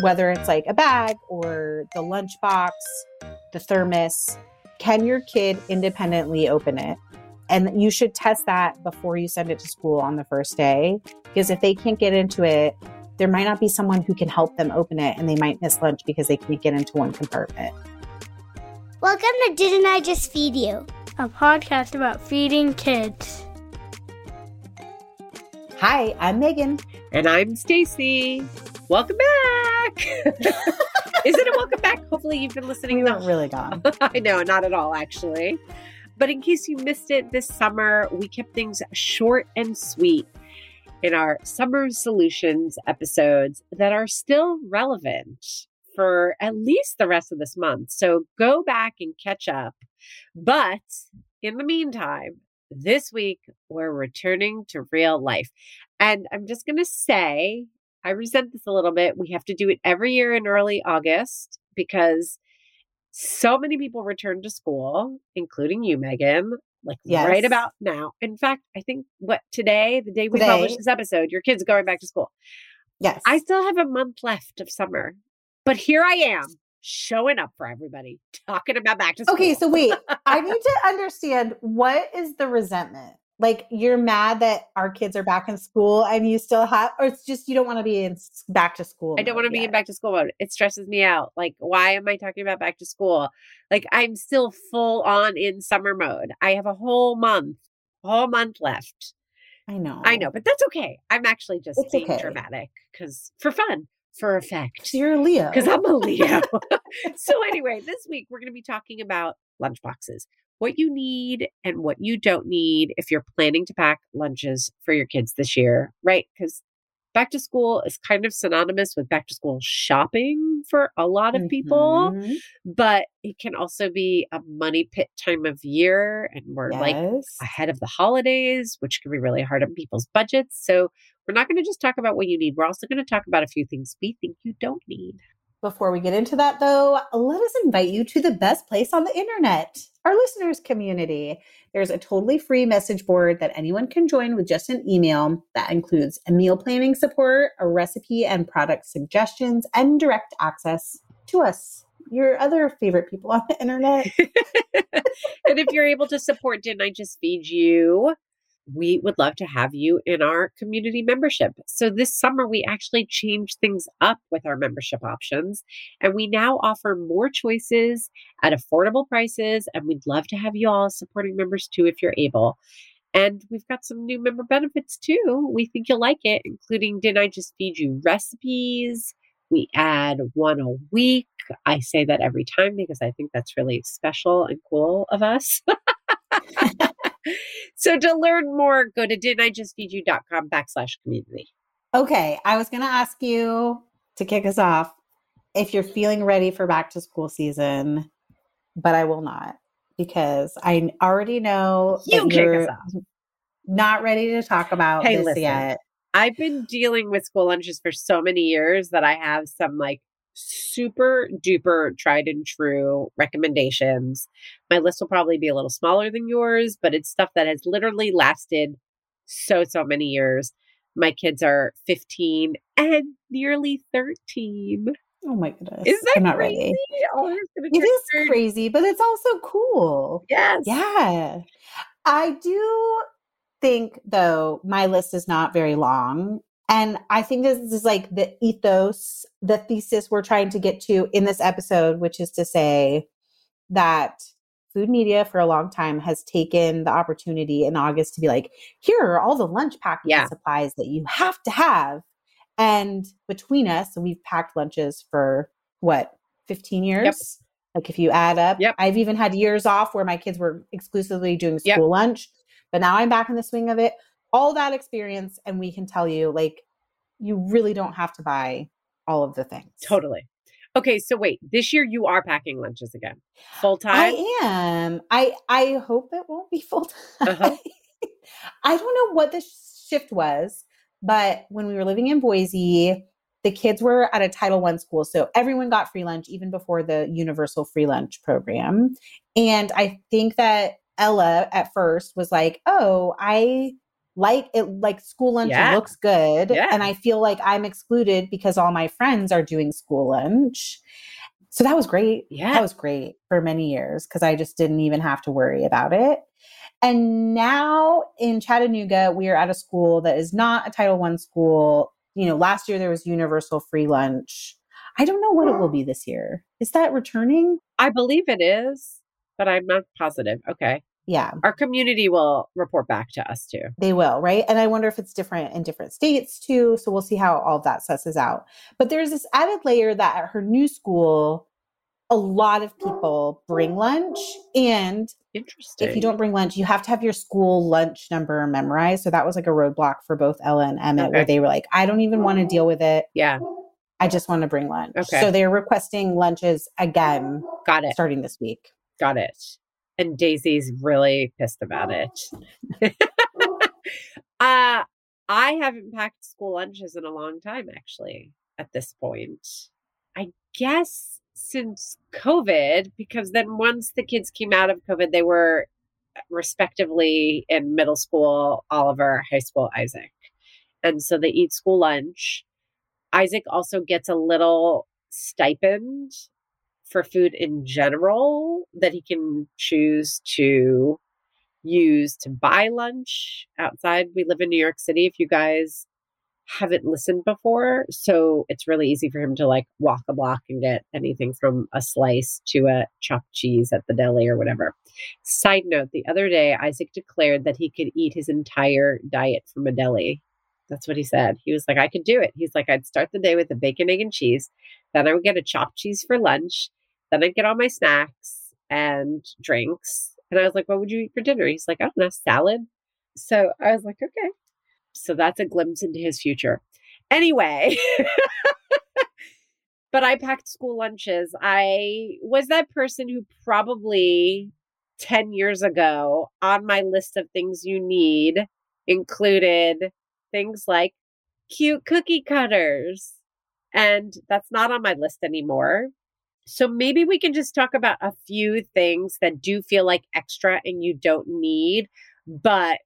whether it's like a bag or the lunchbox, the thermos, can your kid independently open it? And you should test that before you send it to school on the first day. Because if they can't get into it, there might not be someone who can help them open it and they might miss lunch because they can't get into one compartment. Welcome to Didn't I Just Feed You? a podcast about feeding kids. Hi, I'm Megan. And I'm Stacy. Welcome back. Is it a welcome back? Hopefully you've been listening. We weren't really gone. I know, not at all, actually. But in case you missed it this summer, we kept things short and sweet in our Summer Solutions episodes that are still relevant for at least the rest of this month. So go back and catch up. But in the meantime, this week we're returning to real life. And I'm just going to say, I resent this a little bit. We have to do it every year in early August because so many people return to school, including you, Megan, like Yes. right about now. In fact, I think what today, the day we Today. publish this episode, your kids are going back to school. Yes. I still have a month left of summer, but here I am showing up for everybody, talking about back to school. Okay, so wait, I need to understand what is the resentment? Like you're mad that our kids are back in school and you still have, or it's just you don't want to be in back to school. I don't want to be in back to school mode. It stresses me out. Like, why am I talking about back to school? Like, I'm still full on in summer mode. I have a whole month, whole month left. I know. I know, but that's okay. I'm actually just It's being okay. dramatic because for fun, for effect. You're a Leo. because I'm a Leo. so anyway, this week we're going to be talking about lunchboxes, what you need and what you don't need if you're planning to pack lunches for your kids this year, right? Because back to school is kind of synonymous with back to school shopping for a lot of people, Mhm. but it can also be a money pit time of year, and we're like ahead of the holidays, which can be really hard on people's budgets. So we're not going to just talk about what you need. We're also going to talk about a few things we think you don't need. Before we get into that, though, let us invite you to the best place on the internet, our listeners community. There's a totally free message board that anyone can join with just an email that includes a meal planning support, a recipe and product suggestions, and direct access to us, your other favorite people on the internet. and if you're able to support Didn't I Just Feed You, we would love to have you in our community membership. So this summer, we actually changed things up with our membership options, and we now offer more choices at affordable prices. And we'd love to have you all supporting members too, if you're able. And we've got some new member benefits too. We think you'll like it, including Didn't I Just Feed You recipes? We add one a week. I say that every time because I think that's really special and cool of us. so to learn more, go to didn'tijustfeedyou.com backslash community. Okay, I was going to ask you to kick us off if you're feeling ready for back to school season, but I will not because I already know You kick us you're off. not ready to talk about Hey, this listen. yet. I've been dealing with school lunches for so many years that I have some like super duper tried and true recommendations. My list will probably be a little smaller than yours, but it's stuff that has literally lasted so, so many years. My kids are 15 and nearly 13. Oh my goodness. Is that I'm not crazy? ready. Oh, It is crazy, but it's also cool. Yes. Yeah. I do think, though, my list is not very long. And I think this is like the ethos, the thesis we're trying to get to in this episode, which is to say that food media for a long time has taken the opportunity in August to be like, here are all the lunch packing Yeah. supplies that you have to have. And between us, we've packed lunches for what, 15 years? Like if you add up, Yep. I've even had years off where my kids were exclusively doing Yep. school lunch, but now I'm back in the swing of it. All that experience, and we can tell you, like, you really don't have to buy all of the things. Totally. Okay, so wait, this year you are packing lunches again. Full time? I am. I I hope it won't be full time. Uh-huh. I don't know what the shift was, but when we were living in Boise, the kids were at a Title One school, so everyone got free lunch even before the universal free lunch program. And I think that Ella at first was like, "Oh, I like it like school lunch Yeah. looks good Yeah. and I feel like I'm excluded because all my friends are doing school lunch. So that was great. Yeah. That was great for many years because I just didn't even have to worry about it. And now in Chattanooga, we are at a school that is not a Title One school. You know, last year there was universal free lunch. I don't know what it will be this year. Is that returning? I believe it is, but I'm not positive. Okay. Yeah, Our community will report back to us too. they will, right? And I wonder if it's different in different states too. So we'll see how all of that susses out. But there's this added layer that at her new school, a lot of people bring lunch. And Interesting. if you don't bring lunch, you have to have your school lunch number memorized. So that was like a roadblock for both Ella and Emmett, where they were like, I don't even want to deal with it. Yeah. I just want to bring lunch. Okay. So they're requesting lunches again Got it. starting this week. Got it. And Daisy's really pissed about it. uh I haven't packed school lunches in a long time actually at this point. I guess since COVID because then once the kids came out of COVID they were respectively in middle school Oliver, high school Isaac. And so they eat school lunch. Isaac also gets a little stipend for food in general that he can choose to use to buy lunch outside. We live in New York City. If you guys haven't listened before, so it's really easy for him to like walk a block and get anything from a slice to a chopped cheese at the deli or whatever. Side note, the other day Isaac declared that he could eat his entire diet from a deli. That's what he said. He was like, I could do it. He's like, I'd start the day with a bacon, egg, and cheese. Then I would get a chopped cheese for lunch. Then I'd get all my snacks and drinks. And I was like, What would you eat for dinner? He's like, I don't know, salad. So I was like, Okay. So that's a glimpse into his future. Anyway, but I packed school lunches. I was that person who probably 10 years ago on my list of things you need included things like cute cookie cutters. And that's not on my list anymore. So maybe we can just talk about a few things that do feel like extra and you don't need, but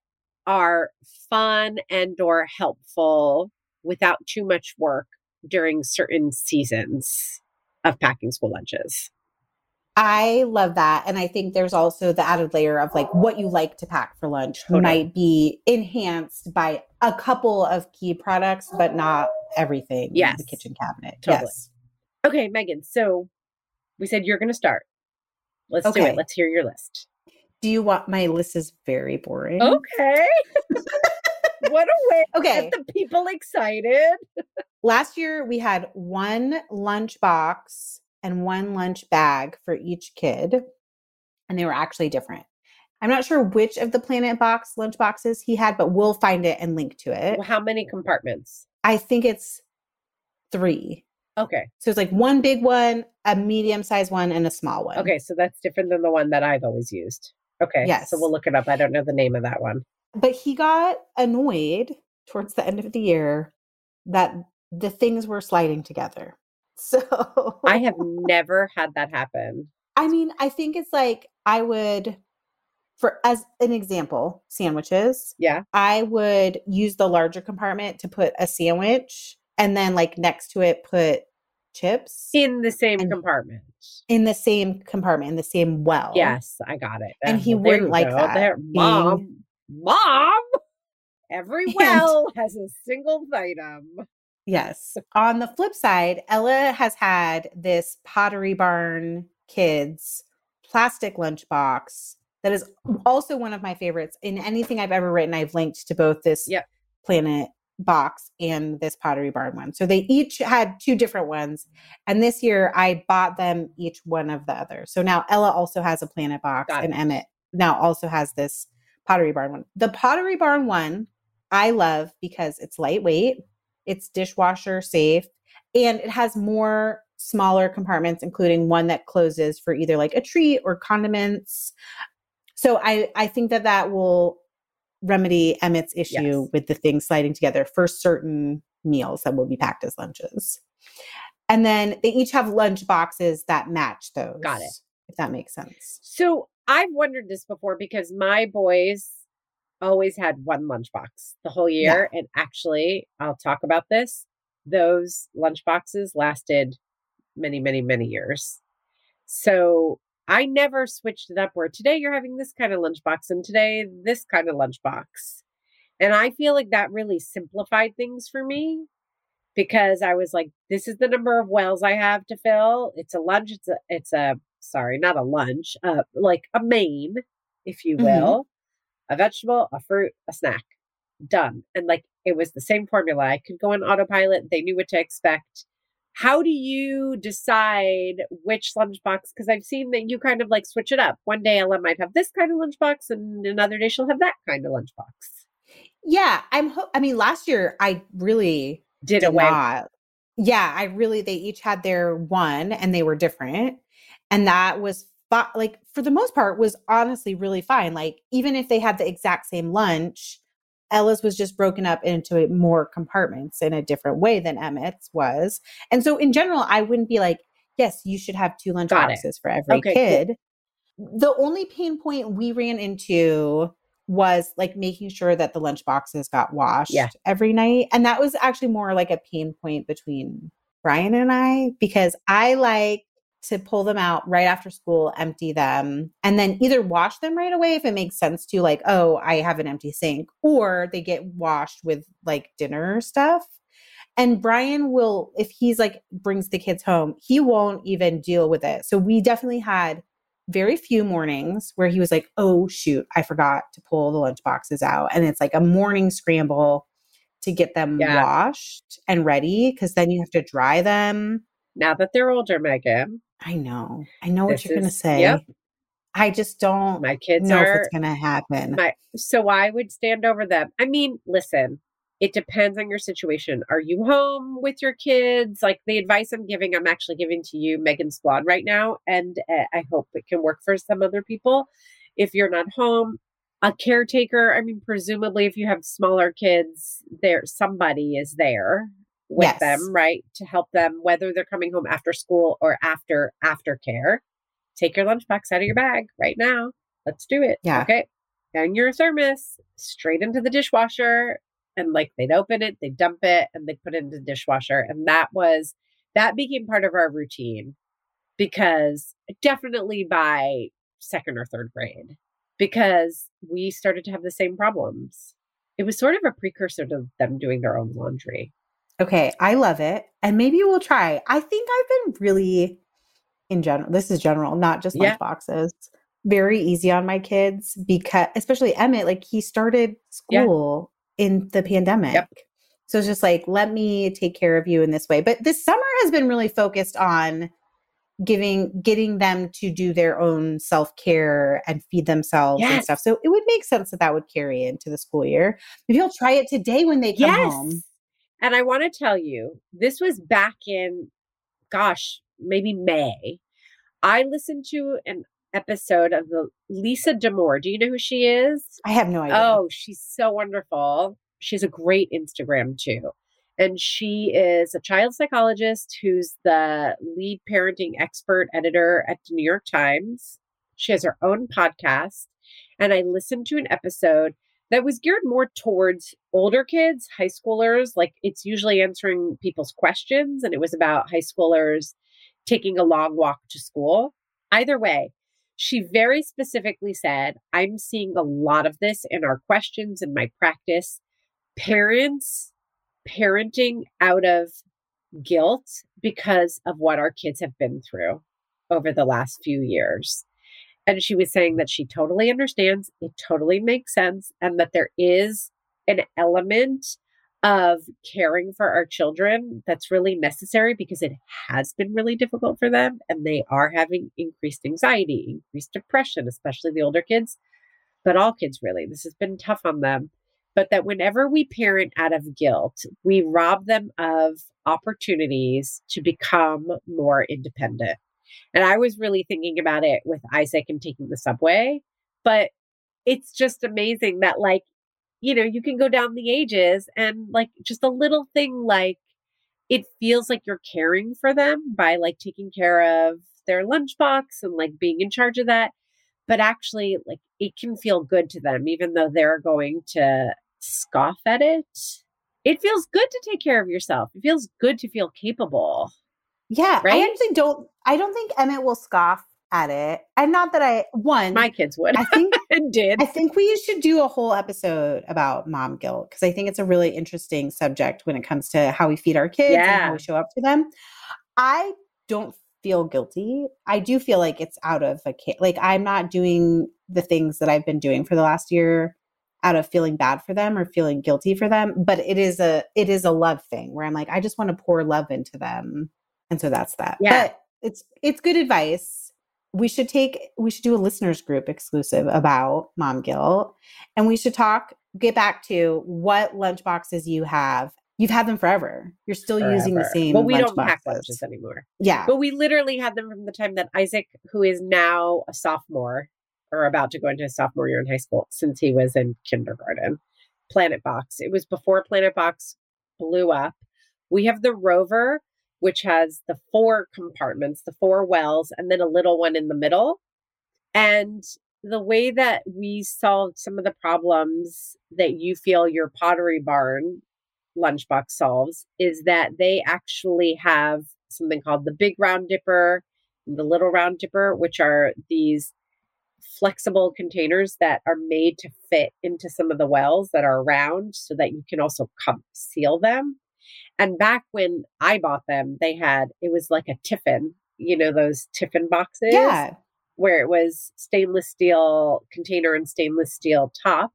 are fun and or helpful without too much work during certain seasons of packing school lunches. I love that. And I think there's also the added layer of like what you like to pack for lunch Totally. might be enhanced by a couple of key products, but not everything in Yes. the kitchen cabinet. Totally. Yes. Okay, Megan. So we said you're going to start. Let's do it. Let's hear your list. Do you want my list is very boring? Okay. what a way Okay. get the people excited. Last year we had one lunch box and one lunch bag for each kid, and they were actually different. I'm not sure which of the Planet Box lunch boxes he had, but we'll find it and link to it. How many compartments? I think it's three. Okay. So it's like one big one, a medium sized one, and a small one. Okay. So that's different than the one that I've always used. Okay. Yes. So we'll look it up. I don't know the name of that one. But he got annoyed towards the end of the year that the things were sliding together. So I have never had that happen. I mean, I think it's like I would, for as an example, sandwiches. Yeah. I would use the larger compartment to put a sandwich and then like next to it put chips In the same compartment. in the same compartment, in the same well. Yes, I got it. And he well, wouldn't like go. that, There, being- mom, mom. Every And- well has a single item. Yes. On the flip side, Ella has had this Pottery Barn Kids plastic lunchbox that is also one of my favorites. In anything I've ever written, I've linked to both this Yep. Planet box and this Pottery Barn one. So they each had two different ones. And this year I bought them each one of the other. So now Ella also has a Planet box and. Emmett now also has this Pottery Barn one. The Pottery Barn one I love because it's lightweight, it's dishwasher safe, and it has more smaller compartments, including one that closes for either like a treat or condiments. So I I think that that will remedy Emmett's issue Yes. with the things sliding together for certain meals that will be packed as lunches. And then they each have lunch boxes that match those. Got it. If that makes sense. So I've wondered this before because my boys always had one lunchbox the whole year. And actually, I'll talk about this. Those lunchboxes lasted many, many, many years. So I never switched it up where today you're having this kind of lunchbox and today this kind of lunchbox. And I feel like that really simplified things for me because I was like, this is the number of wells I have to fill. It's a lunch. It's a, it's a, sorry, not a lunch, uh, like a main, if you Mhm. will, a vegetable, a fruit, a snack. Done. And like it was the same formula. I could go on autopilot. They knew what to expect. How do you decide which lunchbox? Because I've seen that you kind of like switch it up. One day Ella might have this kind of lunchbox, and another day she'll have that kind of lunchbox. Yeah, I'm. Ho- I mean, last year I really Did did away. not. Yeah, I really. They each had their one, and they were different, and that was like for the most part was honestly really fine. Like even if they had the exact same lunch, Ella's was just broken up into more compartments in a different way than Emmett's was, and so in general, I wouldn't be like, yes, you should have two lunch Got it. boxes for every Okay, cool. kid. The only pain point we ran into was like making sure that the lunch boxes got washed Yeah. every night. And that was actually more like a pain point between Brian and I because I like to pull them out right after school, empty them, and then either wash them right away if it makes sense to, like, oh, I have an empty sink, or they get washed with like dinner stuff. And Brian will, if he's like brings the kids home, he won't even deal with it. So we definitely had very few mornings where he was like, oh, shoot, I forgot to pull the lunch boxes out. And it's like a morning scramble to get them Yeah. washed and ready because then you have to dry them. Now that they're older, Megan, I know. I know what you're going to say. yep. I just don't my kids know if it's going to happen. my so I would stand over them. I mean, listen, it depends on your situation. Are you home with your kids? Like the advice I'm giving, I'm actually giving to you, Megan Squad, right now, and uh, I hope it can work for some other people. If you're not home, a caretaker. I mean, presumably, if you have smaller kids, there somebody is there with Yes. them, right, to help them, whether they're coming home after school or after aftercare. Take your lunchbox out of your bag right now. Let's do it. Yeah. Okay. And your thermos straight into the dishwasher. And like they'd open it, they'd dump it, and they'd put it into the dishwasher. And that was, that became part of our routine because definitely by second or third grade, because we started to have the same problems. It was sort of a precursor to them doing their own laundry. Okay, I love it. And maybe we'll try. I think I've been really in general, this is general, not just lunch boxes. Very easy on my kids because especially Emmett, like he started Yeah. school in the pandemic. Yep. So it's just like, let me take care of you in this way. But this summer has been really focused on giving getting them to do their own self-care and feed themselves and stuff. So it would make sense that that would carry into the school year. Maybe I'll try it today when they come home. And I want to tell you, this was back in, gosh, maybe May. I listened to an episode of the Lisa Damour. Do you know who she is? I have no idea. Oh, she's so wonderful. She's a great Instagram too. And she is a child psychologist who's the lead parenting expert editor at the New York Times. She has her own podcast. And I listened to an episode that was geared more towards older kids, high schoolers. Like it's usually answering people's questions. And it was about high schoolers taking a long walk to school. Either way, she very specifically said, I'm seeing a lot of this in our questions in my practice. Parents parenting out of guilt because of what our kids have been through over the last few years. And she was saying that she totally understands, it totally makes sense, and that there is an element of caring for our children that's really necessary because it has been really difficult for them and they are having increased anxiety, increased depression, especially the older kids, but all kids really. This has been tough on them. But that whenever we parent out of guilt, we rob them of opportunities to become more independent. And I was really thinking about it with Isaac and taking the subway, but it's just amazing that, like, you know, you can go down the ages and, like, just a little thing like it feels like you're caring for them by, like, taking care of their lunchbox and, like, being in charge of that. but actually like it can feel good to them even though they're going to scoff at it. It feels good to take care of yourself. It feels good to feel capable Yeah, Right? I actually don't. I don't think Emmett will scoff at it. And not that I one. my kids would I think it did I think we should do a whole episode about mom guilt because I think it's a really interesting subject when it comes to how we feed our kids and how we show up for them. I don't feel guilty. I do feel like it's out of a kid. Like I'm not doing the things that I've been doing for the last year out of feeling bad for them or feeling guilty for them. But it is a it is a love thing where I'm like I just want to pour love into them, and so that's that. Yeah. But it's it's good advice. We should take we should do a listeners group exclusive about mom guilt, and we should talk. Get back to what lunchboxes you have. You've had them forever. You're still using the same. well we don't pack lunches anymore Yeah. but we literally had them from the time that isaac who is now a sophomore or about to go into his sophomore year in high school since he was in kindergarten planet box it was before planet box blew up we have the rover which has the four compartments the four wells and then a little one in the middle and the way that we solved some of the problems that you feel your pottery barn lunchbox solves is that they actually have something called the big round dipper and the little round dipper, which are these flexible containers that are made to fit into some of the wells that are round so that you can also cup seal them. And back when I bought them, they had it was like a tiffin, you know, those tiffin boxes Yeah. where it was stainless steel container and stainless steel top.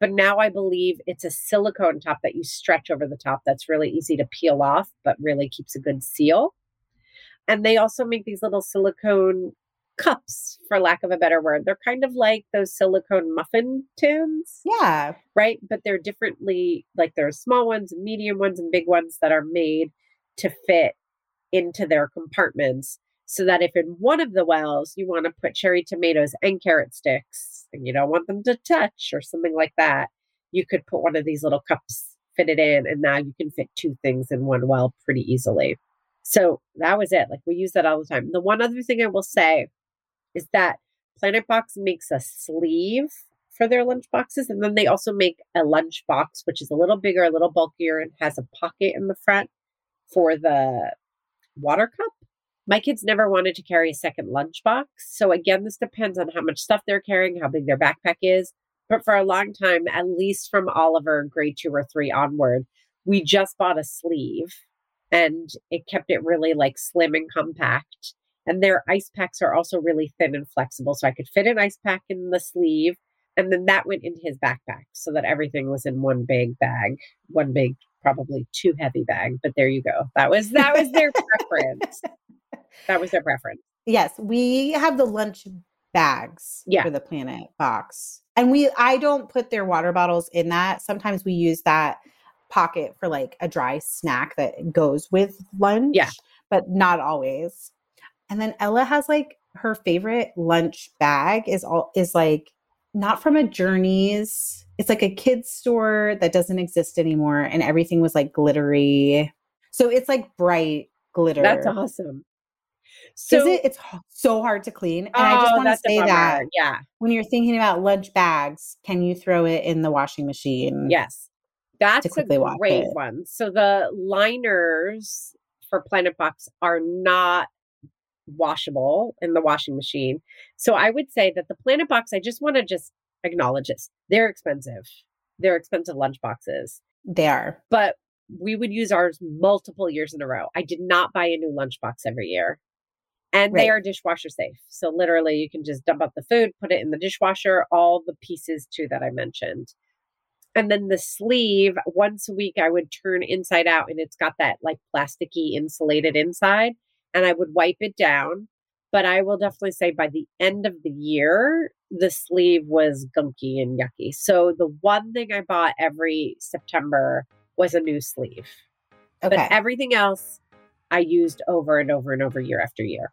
But now I believe it's a silicone top that you stretch over the top that's really easy to peel off, but really keeps a good seal. And they also make these little silicone cups, for lack of a better word. They're kind of like those silicone muffin tins Yeah. right? But they're differently, like there are small ones and medium ones and big ones that are made to fit into their compartments. So that if in one of the wells you want to put cherry tomatoes and carrot sticks and you don't want them to touch or something like that, you could put one of these little cups, fit it in, and now you can fit two things in one well pretty easily. So that was it. Like we use that all the time. The one other thing I will say is that Planet Box makes a sleeve for their lunch boxes. And then they also make a lunch box, which is a little bigger, a little bulkier, and has a pocket in the front for the water cup. My kids never wanted to carry a second lunch box. So again, this depends on how much stuff they're carrying, how big their backpack is. But for a long time, at least from Oliver grade two or three onward, we just bought a sleeve and it kept it really like slim and compact. And their ice packs are also really thin and flexible. So I could fit an ice pack in the sleeve. And then that went into his backpack so that everything was in one big bag, one big, probably too heavy bag. But there you go. That was that was their preference. That was their preference. Yes, we have the lunch bags Yeah. for the planet box. And we I don't put their water bottles in that. Sometimes we use that pocket for like a dry snack that goes with lunch. Yeah. But not always. And then Ella has like her favorite lunch bag is all is like not from a Journeys. It's like a kids store that doesn't exist anymore and everything was like glittery. So it's like bright glitter. That's awesome. So Is it? It's so hard to clean. And I just Oh, want to say that. Yeah. when you're thinking about lunch bags, can you throw it in the washing machine? Yes. That's a great one. So the liners for Planet Box are not washable in the washing machine. So I would say that the Planet Box, I just want to just acknowledge this. They're expensive. They're expensive lunch boxes. They are. But we would use ours multiple years in a row. I did not buy a new lunchbox every year. And they are dishwasher safe. So literally you can just dump out the food, put it in the dishwasher, all the pieces too that I mentioned. And then the sleeve, once a week I would turn inside out and it's got that like plasticky insulated inside and I would wipe it down. But I will definitely say by the end of the year, the sleeve was gunky and yucky. So the one thing I bought every September was a new sleeve. Okay. But everything else I used over and over and over year after year.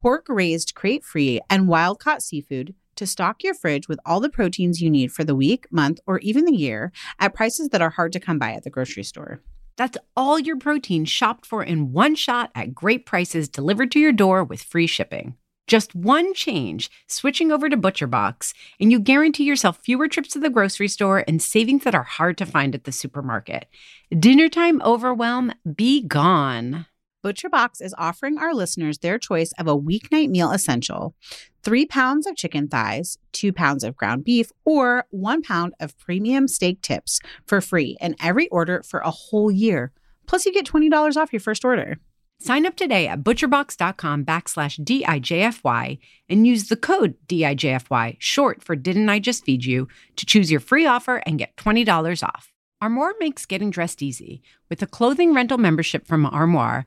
pork raised crate free, and wild caught seafood to stock your fridge with all the proteins you need for the week, month, or even the year at prices that are hard to come by at the grocery store. That's all your protein shopped for in one shot at great prices delivered to your door with free shipping. Just one change, switching over to ButcherBox, and you guarantee yourself fewer trips to the grocery store and savings that are hard to find at the supermarket. Dinner time overwhelm, be gone. ButcherBox is offering our listeners their choice of a weeknight meal essential three pounds of chicken thighs, two pounds of ground beef, or one pound of premium steak tips for free in every order for a whole year. Plus, you get $20 off your first order. Sign up today at butcherbox.com backslash DIJFY and use the code DIJFY, short for Didn't I Just Feed You, to choose your free offer and get $20 off. Armoire makes getting dressed easy. With a clothing rental membership from Armoire,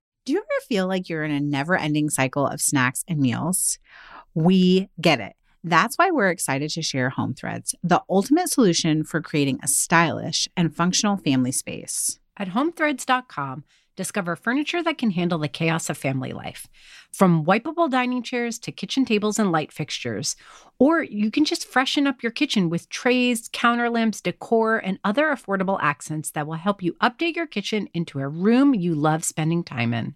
Do you ever feel like you're in a never ending cycle of snacks and meals? We get it. That's why we're excited to share Home Threads, the ultimate solution for creating a stylish and functional family space. At homethreads.com, discover furniture that can handle the chaos of family life. From wipeable dining chairs to kitchen tables and light fixtures. Or you can just freshen up your kitchen with trays, counter lamps, decor, and other affordable accents that will help you update your kitchen into a room you love spending time in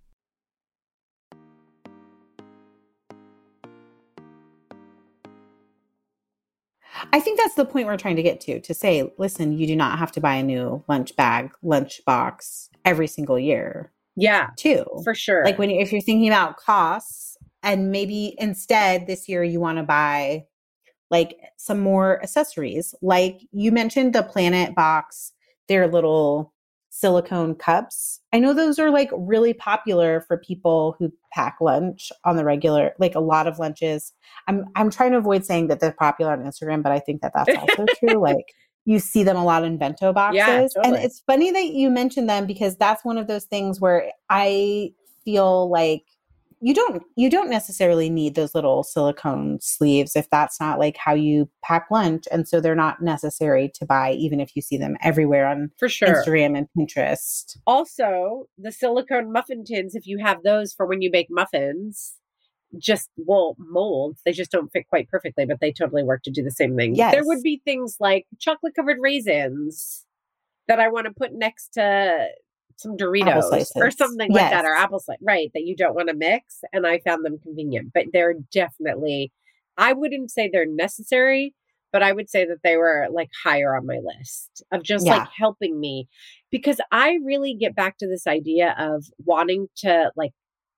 I think that's the point we're trying to get to to say, listen, you do not have to buy a new lunch bag, lunch box every single year. Yeah. Too. For sure. Like when you, if you're thinking about costs and maybe instead this year you want to buy like some more accessories. Like you mentioned the Planet box, their little silicone cups. I know those are like really popular for people who pack lunch on the regular, like a lot of lunches. I'm I'm trying to avoid saying that they're popular on Instagram, but I think that that's also true. Like you see them a lot in bento boxes, yeah, totally. and it's funny that you mentioned them because that's one of those things where I feel like you don't you don't necessarily need those little silicone sleeves if that's not like how you pack lunch and so they're not necessary to buy even if you see them everywhere on for sure. Instagram and pinterest. Also the silicone muffin tins if you have those for when you bake muffins just will mold. They just don't fit quite perfectly but they totally work to do the same thing. Yes. there would be things like chocolate covered raisins that i want to put next to some Doritos or something yes. like that, or apple slice, right? That you don't want to mix. And I found them convenient, but they're definitely I wouldn't say they're necessary, but I would say that they were like higher on my list of just Yeah. like helping me because I really get back to this idea of wanting to like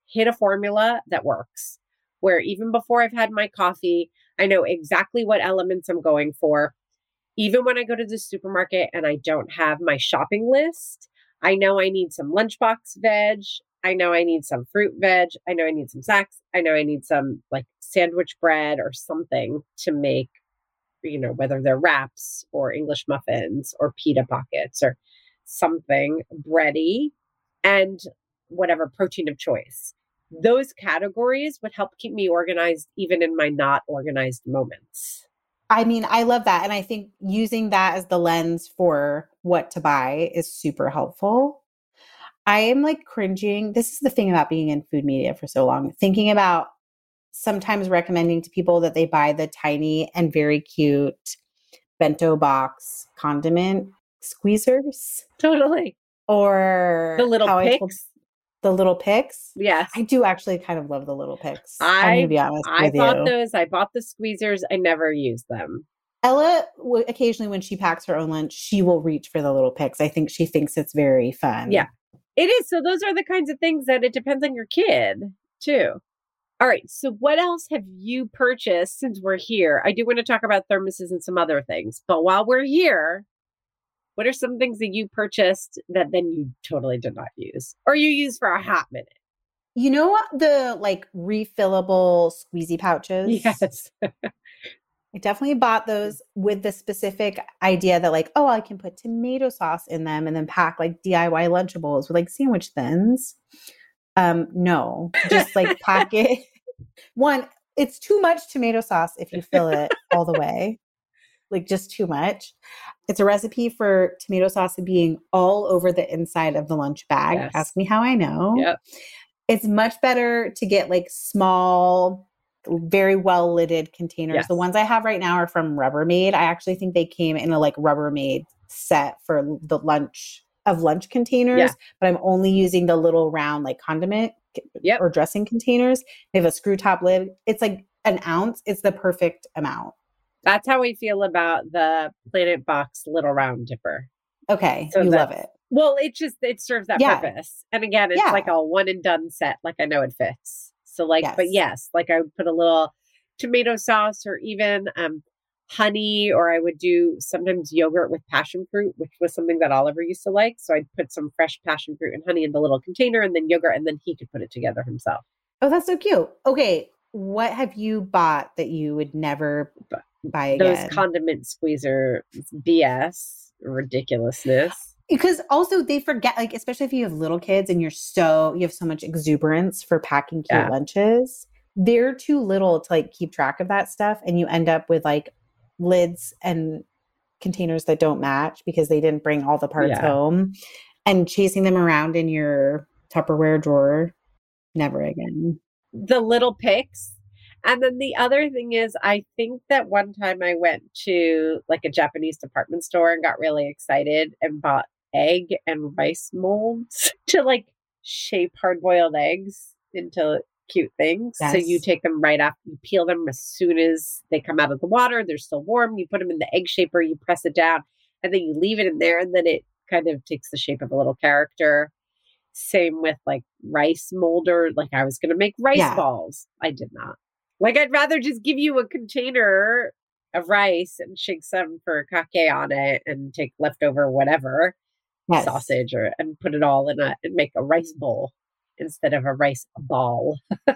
hit a formula that works where even before I've had my coffee, I know exactly what elements I'm going for. Even when I go to the supermarket and I don't have my shopping list, I know I need some lunchbox veg. I know I need some fruit veg. I know I need some sacks. I know I need some like sandwich bread or something to make, you know, whether they're wraps or English muffins or pita pockets or something bready and whatever protein of choice. Those categories would help keep me organized even in my not organized moments. I mean, I love that. And I think using that as the lens for what to buy is super helpful. I am like cringing. This is the thing about being in food media for so long, thinking about sometimes recommending to people that they buy the tiny and very cute bento box condiment squeezers Totally. or The little I told- picks. The little picks. Yes. I do actually kind of love the little picks. I'm gonna be honest I with bought you. those. I bought the squeezers. I never used them. Ella, w- occasionally when she packs her own lunch, she will reach for the little picks. I think she thinks it's very fun. Yeah. It is. So those are the kinds of things that it depends on your kid too. All right. So what else have you purchased since we're here? I do want to talk about thermoses and some other things, but while we're here, what are some things that you purchased that then you totally did not use or you used for a hot minute? You know? The like refillable squeezy pouches? Yes. I definitely bought those with the specific idea that, like, oh, I can put tomato sauce in them and then pack like DIY Lunchables with like sandwich thins. Um, no, just like pack it. One, it's too much tomato sauce if you fill it all the way, like just too much. It's a recipe for tomato sauce being all over the inside of the lunch bag. Yes. Ask me how I know. Yep. It's much better to get like small, very well lidded containers. The ones I have right now are from Rubbermaid. I actually think they came in a like Rubbermaid set for the lunch of lunch containers, Yeah. but I'm only using the little round like condiment Yep. or dressing containers. They have a screw top lid. It's like an ounce. It's the perfect amount. That's how we feel about the Planet Box little round dipper. Okay, So you love it. Well, it just it serves that Yeah. purpose. And again, it's Yeah. like a one and done set. Like I know it fits. So like, but Yes. yes, like I would put a little tomato sauce or even um honey, or I would do sometimes yogurt with passion fruit, which was something that Oliver used to like. So I'd put some fresh passion fruit and honey in the little container and then yogurt, and then he could put it together himself. Oh, that's so cute. Okay, what have you bought that you would never buy again? Those condiment squeezer BS ridiculousness. because also they forget like especially if you have little kids and you're so you have so much exuberance for packing cute Yeah. lunches they're too little to like keep track of that stuff and you end up with like lids and containers that don't match because they didn't bring all the parts Yeah. home and chasing them around in your tupperware drawer never again the little picks. And then the other thing is, I think that one time I went to like a Japanese department store and got really excited and bought egg and rice molds to like shape hard boiled eggs into cute things. So you take them right after you peel them as soon as they come out of the water. They're still warm. You put them in the egg shaper, you press it down, and then you leave it in there, and then it kind of takes the shape of a little character. Same with like rice molder. Like I was going to make rice Yeah. balls. I did not. Like I'd rather just give you a container of rice and shake some furikake on it and take leftover whatever yes sausage or and put it all in a and make a rice mm. bowl instead of a rice ball.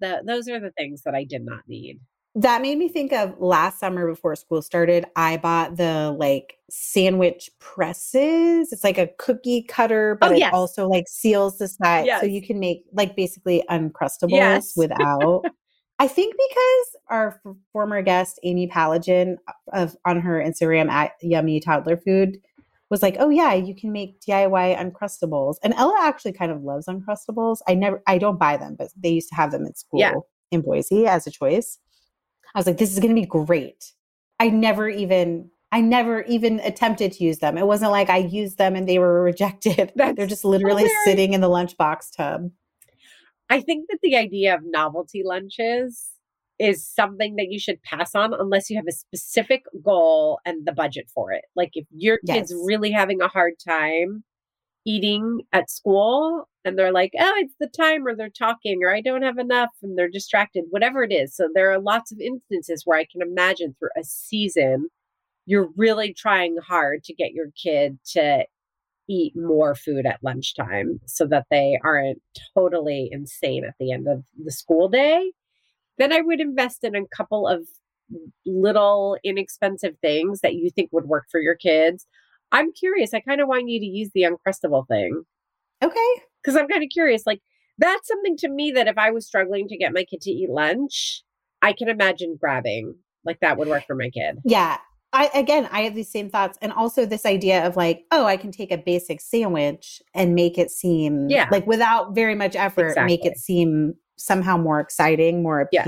the, those are the things that I did not need. That made me think of last summer before school started. I bought the like sandwich presses. It's like a cookie cutter, but Oh, it also like seals the side. So you can make like basically uncrustables Yes. without. I think because our f- former guest, Amy Palanjian, uh, of on her Instagram at Yummy Toddler Food, was like, "Oh yeah, you can make DIY uncrustables." And Ella actually kind of loves uncrustables. I never, I don't buy them, but they used to have them at school Yeah. in Boise as a choice. I was like, "This is going to be great." I never even, I never even attempted to use them. It wasn't like I used them and they were rejected. They're just literally hilarious. sitting in the lunchbox tub. I think that the idea of novelty lunches is something that you should pass on unless you have a specific goal and the budget for it. Like if your kid's really having a hard time eating at school and they're like, oh, it's the time or they're talking or I don't have enough and they're distracted, whatever it is. So there are lots of instances where I can imagine through a season, you're really trying hard to get your kid to eat more food at lunchtime so that they aren't totally insane at the end of the school day. Then I would invest in a couple of little inexpensive things that you think would work for your kids. I'm curious. I kind of want you to use the Uncrustable thing Okay. because I'm kind of curious. Like, that's something to me that if I was struggling to get my kid to eat lunch, I can imagine grabbing. Like, that would work for my kid. Yeah. I again I have these same thoughts. And also this idea of like, oh, I can take a basic sandwich and make it seem Yeah. like without very much effort, make it seem somehow more exciting, more Yes.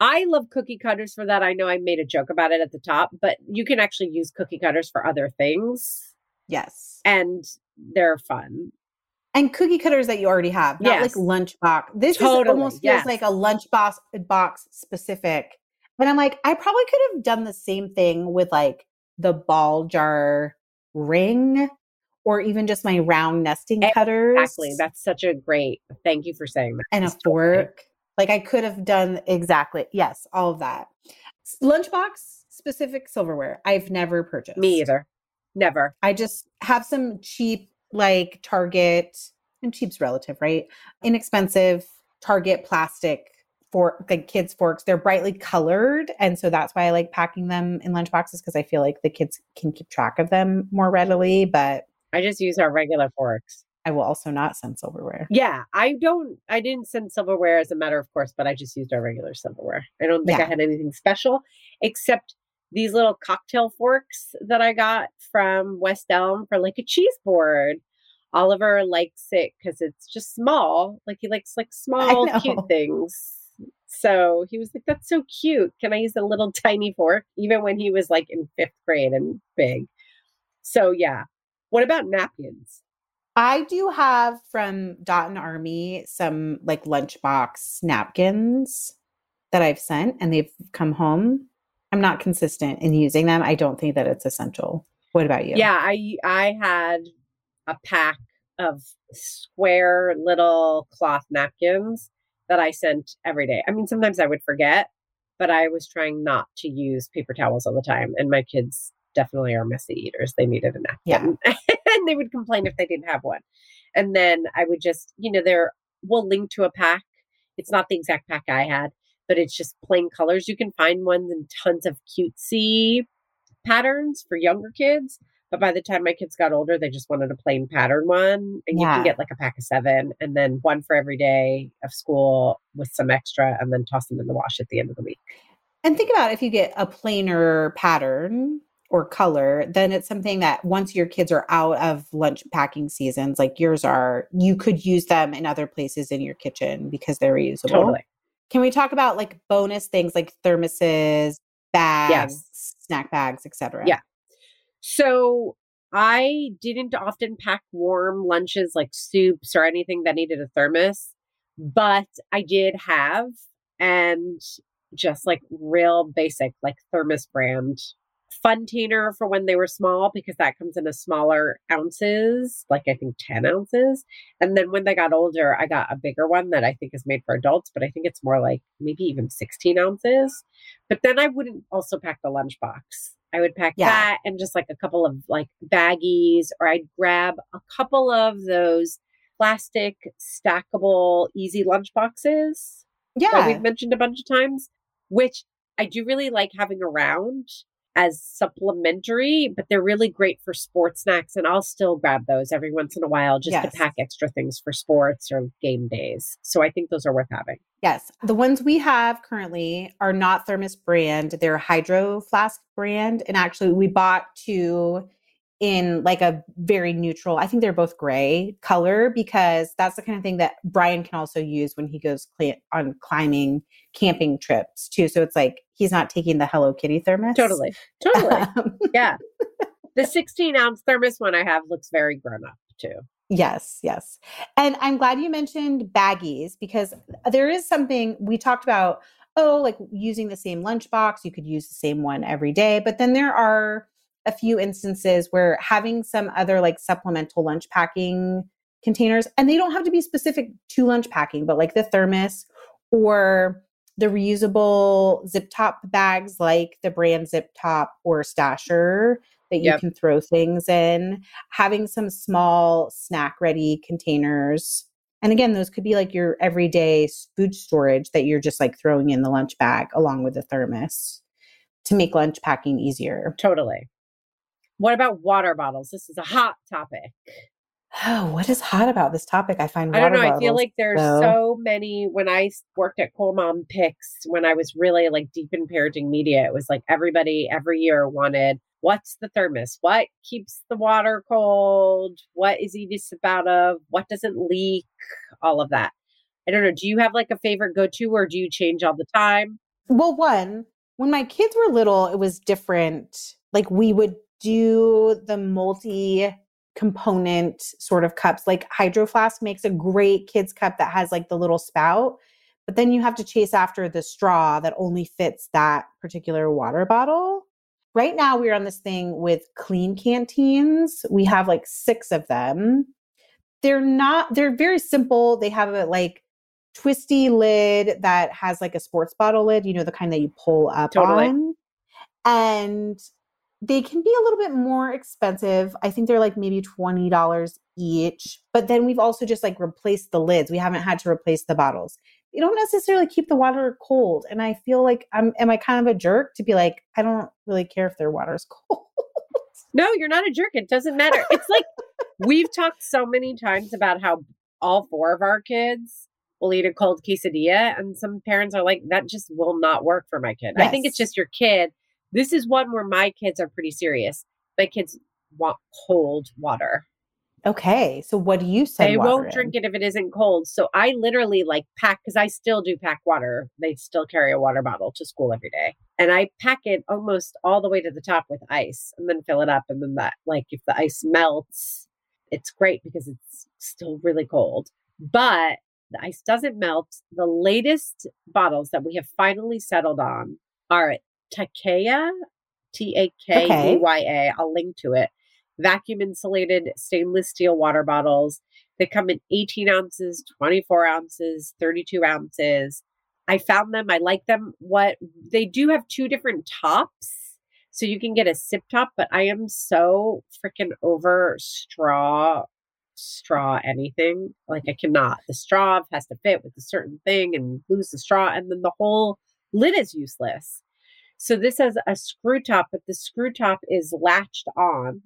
I love cookie cutters for that. I know I made a joke about it at the top, but you can actually use cookie cutters for other things Yes. and they're fun. And cookie cutters that you already have, not Yes. like lunchbox. This is Totally, almost feels like a lunchbox box box specific. And I'm like, I probably could have done the same thing with like the ball jar ring or even just my round nesting cutters. Exactly. That's such a great thank you for saying that. and a fork. Like I could have done exactly, yes, all of that. Lunchbox specific silverware. I've never purchased. Me either. Never. I just have some cheap, like Target, and cheap's relative, right? Inexpensive Target plastic fork, like kids' forks. They're brightly colored. And so that's why I like packing them in lunchboxes because I feel like the kids can keep track of them more readily. But I just use our regular forks. I will also not send silverware. Yeah, I don't. I didn't send silverware as a matter of course, but I just used our regular silverware. I don't think I had anything special except these little cocktail forks that I got from West Elm for like a cheese board. Oliver likes it because it's just small. Like he likes like small, cute things. So he was like, "That's so cute. Can I use a little tiny fork?" Even when he was like in fifth grade and big. So yeah. What about napkins? I do have from Dot and Army some like lunchbox napkins that I've sent and they've come home. I'm not consistent in using them. I don't think that it's essential. What about you? Yeah, I I had a pack of square little cloth napkins that I sent every day. I mean, sometimes I would forget, but I was trying not to use paper towels all the time. And my kids definitely are messy eaters. They needed a napkin. and they would complain if they didn't have one. And then I would just, you know, there we'll link to a pack. It's not the exact pack I had, but it's just plain colors. You can find ones in tons of cutesy patterns for younger kids. But by the time my kids got older, they just wanted a plain pattern one. And you can get like a pack of seven and then one for every day of school with some extra and then toss them in the wash at the end of the week. And think about if you get a plainer pattern or color, then it's something that once your kids are out of lunch packing seasons, like yours are, you could use them in other places in your kitchen because they're reusable. Totally. Can we talk about like bonus things like thermoses, bags, Yes. snack bags, etc.? Yeah. So I didn't often pack warm lunches like soups or anything that needed a thermos, but I did have and just like real basic like thermos brand funtainer for when they were small because that comes in a smaller ounces, like I think 10 ounces. And then when they got older, I got a bigger one that I think is made for adults, but I think it's more like maybe even 16 ounces. But then I wouldn't also pack the lunchbox. I would pack Yeah. that and just like a couple of like baggies, or I'd grab a couple of those plastic stackable easy lunch boxes that Yeah. we've mentioned a bunch of times, which I do really like having around as supplementary, but they're really great for sports snacks. And I'll still grab those every once in a while just Yes. to pack extra things for sports or game days. So I think those are worth having. Yes. The ones we have currently are not Thermos brand. They're Hydro Flask brand. And actually, we bought two in like a very neutral, I think they're both gray color because that's the kind of thing that Brian can also use when he goes cli- on climbing camping trips too. So it's like he's not taking the Hello Kitty thermos. Totally. Totally. Um, yeah. The 16 ounce thermos one I have looks very grown up too. Yes, yes. And I'm glad you mentioned baggies because there is something we talked about oh, like using the same lunchbox, you could use the same one every day. But then there are a few instances where having some other like supplemental lunch packing containers, and they don't have to be specific to lunch packing, but like the thermos or the reusable zip top bags like the brand zip top or stasher that you Yep. can throw things in having some small snack ready containers and again those could be like your everyday food storage that you're just like throwing in the lunch bag along with the thermos to make lunch packing easier Totally. What about water bottles? This is a hot topic. oh what is hot about this topic i find I don't know. water I feel like there's so- so many. I worked at Cool Mom Picks, when I was really like deep in parenting media, it was like everybody every year wanted what's the thermos? What keeps the water cold? What is easy to sip out of? What doesn't leak? All of that. I don't know. Do you have like a favorite go to or do you change all the time? Well, one, when my kids were little, it was different. Like we would do the multi component sort of cups. Like Hydro Flask makes a great kids cup that has like the little spout, but then you have to chase after the straw that only fits that particular water bottle. Right now, we're on this thing with Klean Kanteens. We have like six of them. They're not, they're very simple. They have a like twisty lid that has like a sports bottle lid, you know, the kind that you pull up Totally. on. And they can be a little bit more expensive. I think they're like maybe $20 each. But then we've also just like replaced the lids. We haven't had to replace the bottles. You don't necessarily keep the water cold. And I feel like I'm am I kind of a jerk to be like, I don't really care if their water's cold. No, you're not a jerk. It doesn't matter. It's like we've talked so many times about how all four of our kids will eat a cold quesadilla, and some parents are like, that just will not work for my kid. I think it's just your kid. This is one where my kids are pretty serious. My kids want cold water. Okay. So what do you say? they won't drink it if it isn't cold. So I literally like pack because I still do pack water. They still carry a water bottle to school every day. And I pack it almost all the way to the top with ice and then fill it up. And then that, like, if the ice melts, it's great because it's still really cold. But the ice doesn't melt. The latest bottles that we have finally settled on are Takeya, T A K E Y A. I'll link to it. Vacuum insulated stainless steel water bottles. They come in 18 ounces, 24 ounces, 32 ounces. I found them. I like them. What they do have two different tops. So you can get a sip top, but I am so freaking over straw, straw anything. Like I cannot. The straw has to fit with a certain thing and lose the straw. And then the whole lid is useless. So this has a screw top, but the screw top is latched on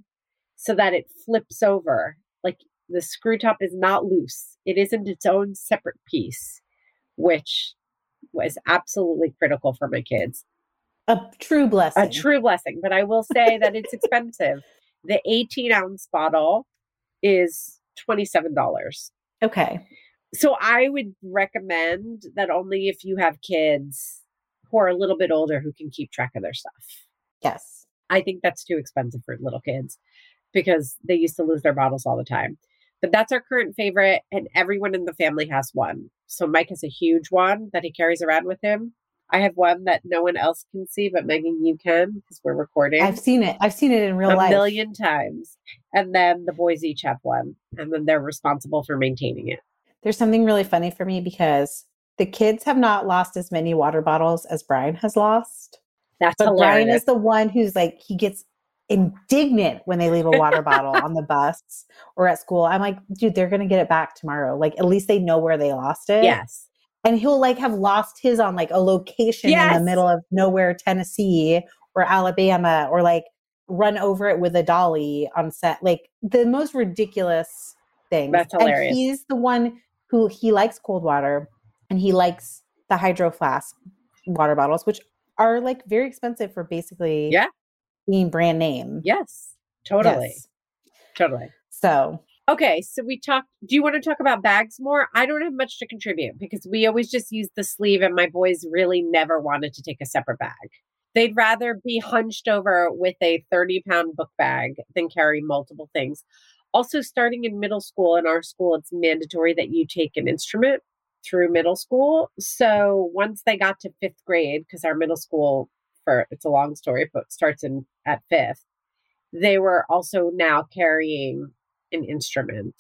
so that it flips over. Like the screw top is not loose. It isn't its own separate piece, which was absolutely critical for my kids. A true blessing. A true blessing. But I will say that it's expensive. The 18 ounce bottle is $27. Okay. So I would recommend that only if you have kids who are a little bit older who can keep track of their stuff. Yes. I think that's too expensive for little kids because they used to lose their bottles all the time. But that's our current favorite, and everyone in the family has one. So Mike has a huge one that he carries around with him. I have one that no one else can see, but Megan, you can because we're recording I've seen it. I've seen it in real life. a million times. And then the boys each have one, and then they're responsible for maintaining it. There's something really funny for me because the kids have not lost as many water bottles as Brian has lost. That's But hilarious. Brian is the one who's like, he gets indignant when they leave a water bottle on the bus or at school. I'm like, dude, they're going to get it back tomorrow. Like, at least they know where they lost it. yes. And he'll like have lost his on like a location in the middle of nowhere, Tennessee or Alabama, or like run over it with a dolly on set. Like the most ridiculous things. That's hilarious. And he's the one who he likes cold water and he likes the hydro flask water bottles, which are like very expensive for basically Yeah. being brand name. Yes. Totally. Yes. Totally. So Okay, so we talked. Do you want to talk about bags more? I don't have much to contribute because we always just use the sleeve, and my boys really never wanted to take a separate bag. They'd rather be hunched over with a 30 pound book bag than carry multiple things. Also, starting in middle school, in our school, it's mandatory that you take an instrument. Through middle school. So once they got to fifth grade, because our middle school for it's a long story, but starts in at fifth, they were also now carrying an instrument.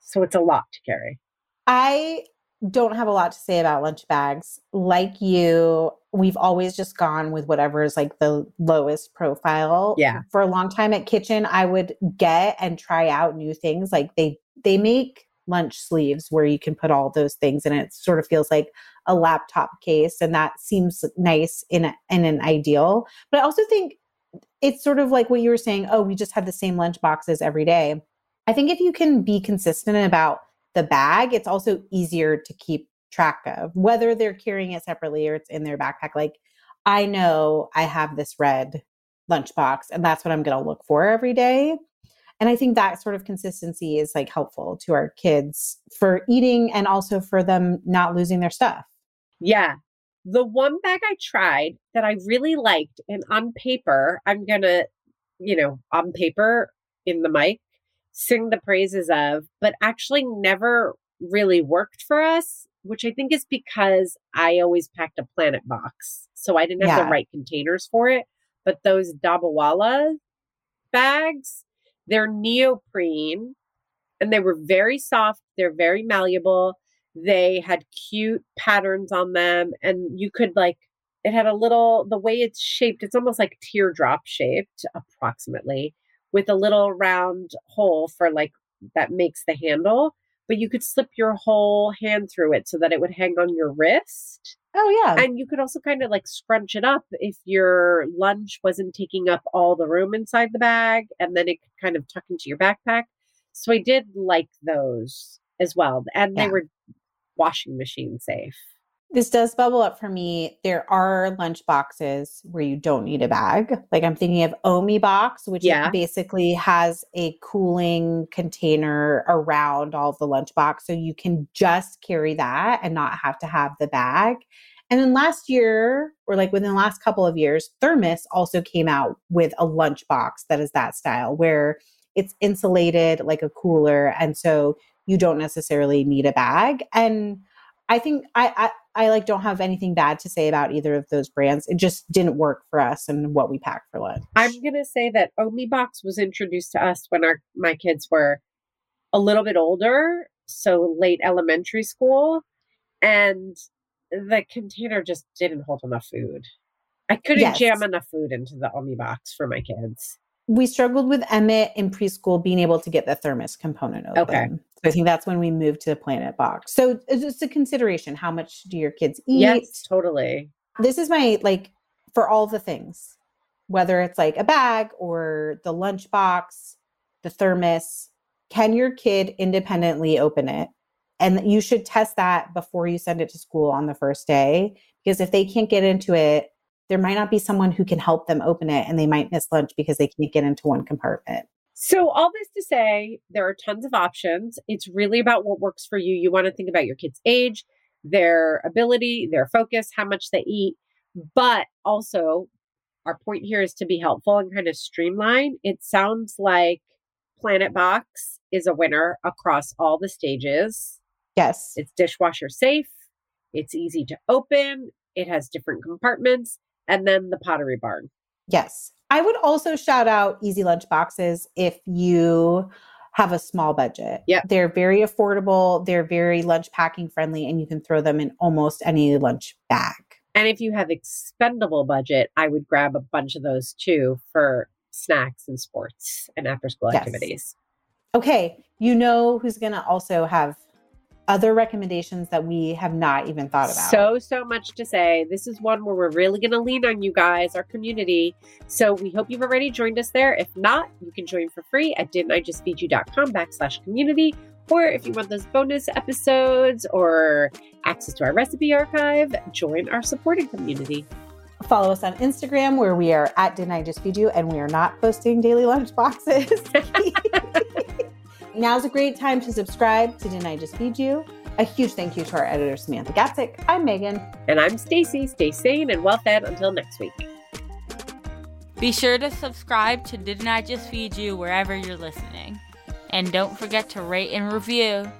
So it's a lot to carry. I don't have a lot to say about lunch bags. Like you, we've always just gone with whatever is like the lowest profile. Yeah. For a long time at Kitchen, I would get and try out new things. Like they they make lunch sleeves where you can put all those things and it sort of feels like a laptop case and that seems nice in a, in an ideal. But I also think it's sort of like what you were saying, oh, we just had the same lunch boxes every day. I think if you can be consistent about the bag, it's also easier to keep track of whether they're carrying it separately or it's in their backpack. Like, I know I have this red lunchbox, and that's what I'm going to look for every day. And I think that sort of consistency is like helpful to our kids for eating and also for them not losing their stuff. Yeah. The one bag I tried that I really liked, and on paper, I'm going to, you know, on paper in the mic, sing the praises of, but actually never really worked for us, which I think is because I always packed a planet box. So I didn't have Yeah. the right containers for it. But those Dabbawalla bags, they're neoprene and they were very soft. They're very malleable. They had cute patterns on them and you could like, it had a little, the way it's shaped, it's almost like teardrop shaped approximately with a little round hole for like that makes the handle, but you could slip your whole hand through it so that it would hang on your wrist. Oh, yeah. And you could also kind of like scrunch it up if your lunch wasn't taking up all the room inside the bag and then it could kind of tuck into your backpack. So I did like those as well. And they were washing machine safe. This does bubble up for me. There are lunch boxes where you don't need a bag. Like I'm thinking of OmieBox, which Yeah. basically has a cooling container around all of the lunch box. So you can just carry that and not have to have the bag. And then last year, or like within the last couple of years, Thermos also came out with a lunch box that is that style where it's insulated like a cooler. And so you don't necessarily need a bag. And I think I, I like don't have anything bad to say about either of those brands. It just didn't work for us and what we packed for lunch. I'm gonna say that OmieBox was introduced to us when our my kids were a little bit older, so late elementary school, and the container just didn't hold enough food. I couldn't Yes. jam enough food into the OmieBox for my kids. we struggled with Emmett in preschool being able to get the thermos component open. Okay. So I think that's when we moved to the Planet Box. So it's just a consideration. How much do your kids eat? Yes, totally. This is my like for all the things, whether it's like a bag or the lunch box, the thermos. Can your kid independently open it? And you should test that before you send it to school on the first day. Because if they can't get into it, there might not be someone who can help them open it and they might miss lunch because they can't get into one compartment. So, all this to say, there are tons of options. It's really about what works for you. You want to think about your kid's age, their ability, their focus, how much they eat. But also, our point here is to be helpful and kind of streamline. It sounds like Planet Box is a winner across all the stages. Yes. It's dishwasher safe, it's easy to open, it has different compartments, and then the pottery barn. Yes. I would also shout out easy lunch boxes if you have a small budget. Yep. They're very affordable, they're very lunch packing friendly, and you can throw them in almost any lunch bag. And if you have expendable budget, I would grab a bunch of those too for snacks and sports and after school Yes. activities. Okay. You know who's going to also have other recommendations that we have not even thought about. So, so much to say. This is one where we're really going to lean on you guys, our community. So we hope you've already joined us there. If not, you can join for free at didn'tijustfeedyou.com backslash community. Or if you want those bonus episodes or access to our recipe archive, join our supporting community. follow us on Instagram where we are at Didn't I Just Feed You and we are not posting daily lunch boxes. Now's a great time to subscribe to Didn't I Just Feed You. A huge thank you to our editor, Samantha Gatzik. I'm Megan. And I'm Stacy. Stay sane and well fed until next week. Be sure to subscribe to Didn't I Just Feed You wherever you're listening. And don't forget to rate and review.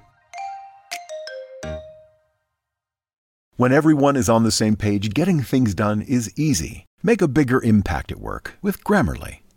When everyone is on the same page, getting things done is easy. Make a bigger impact at work with Grammarly.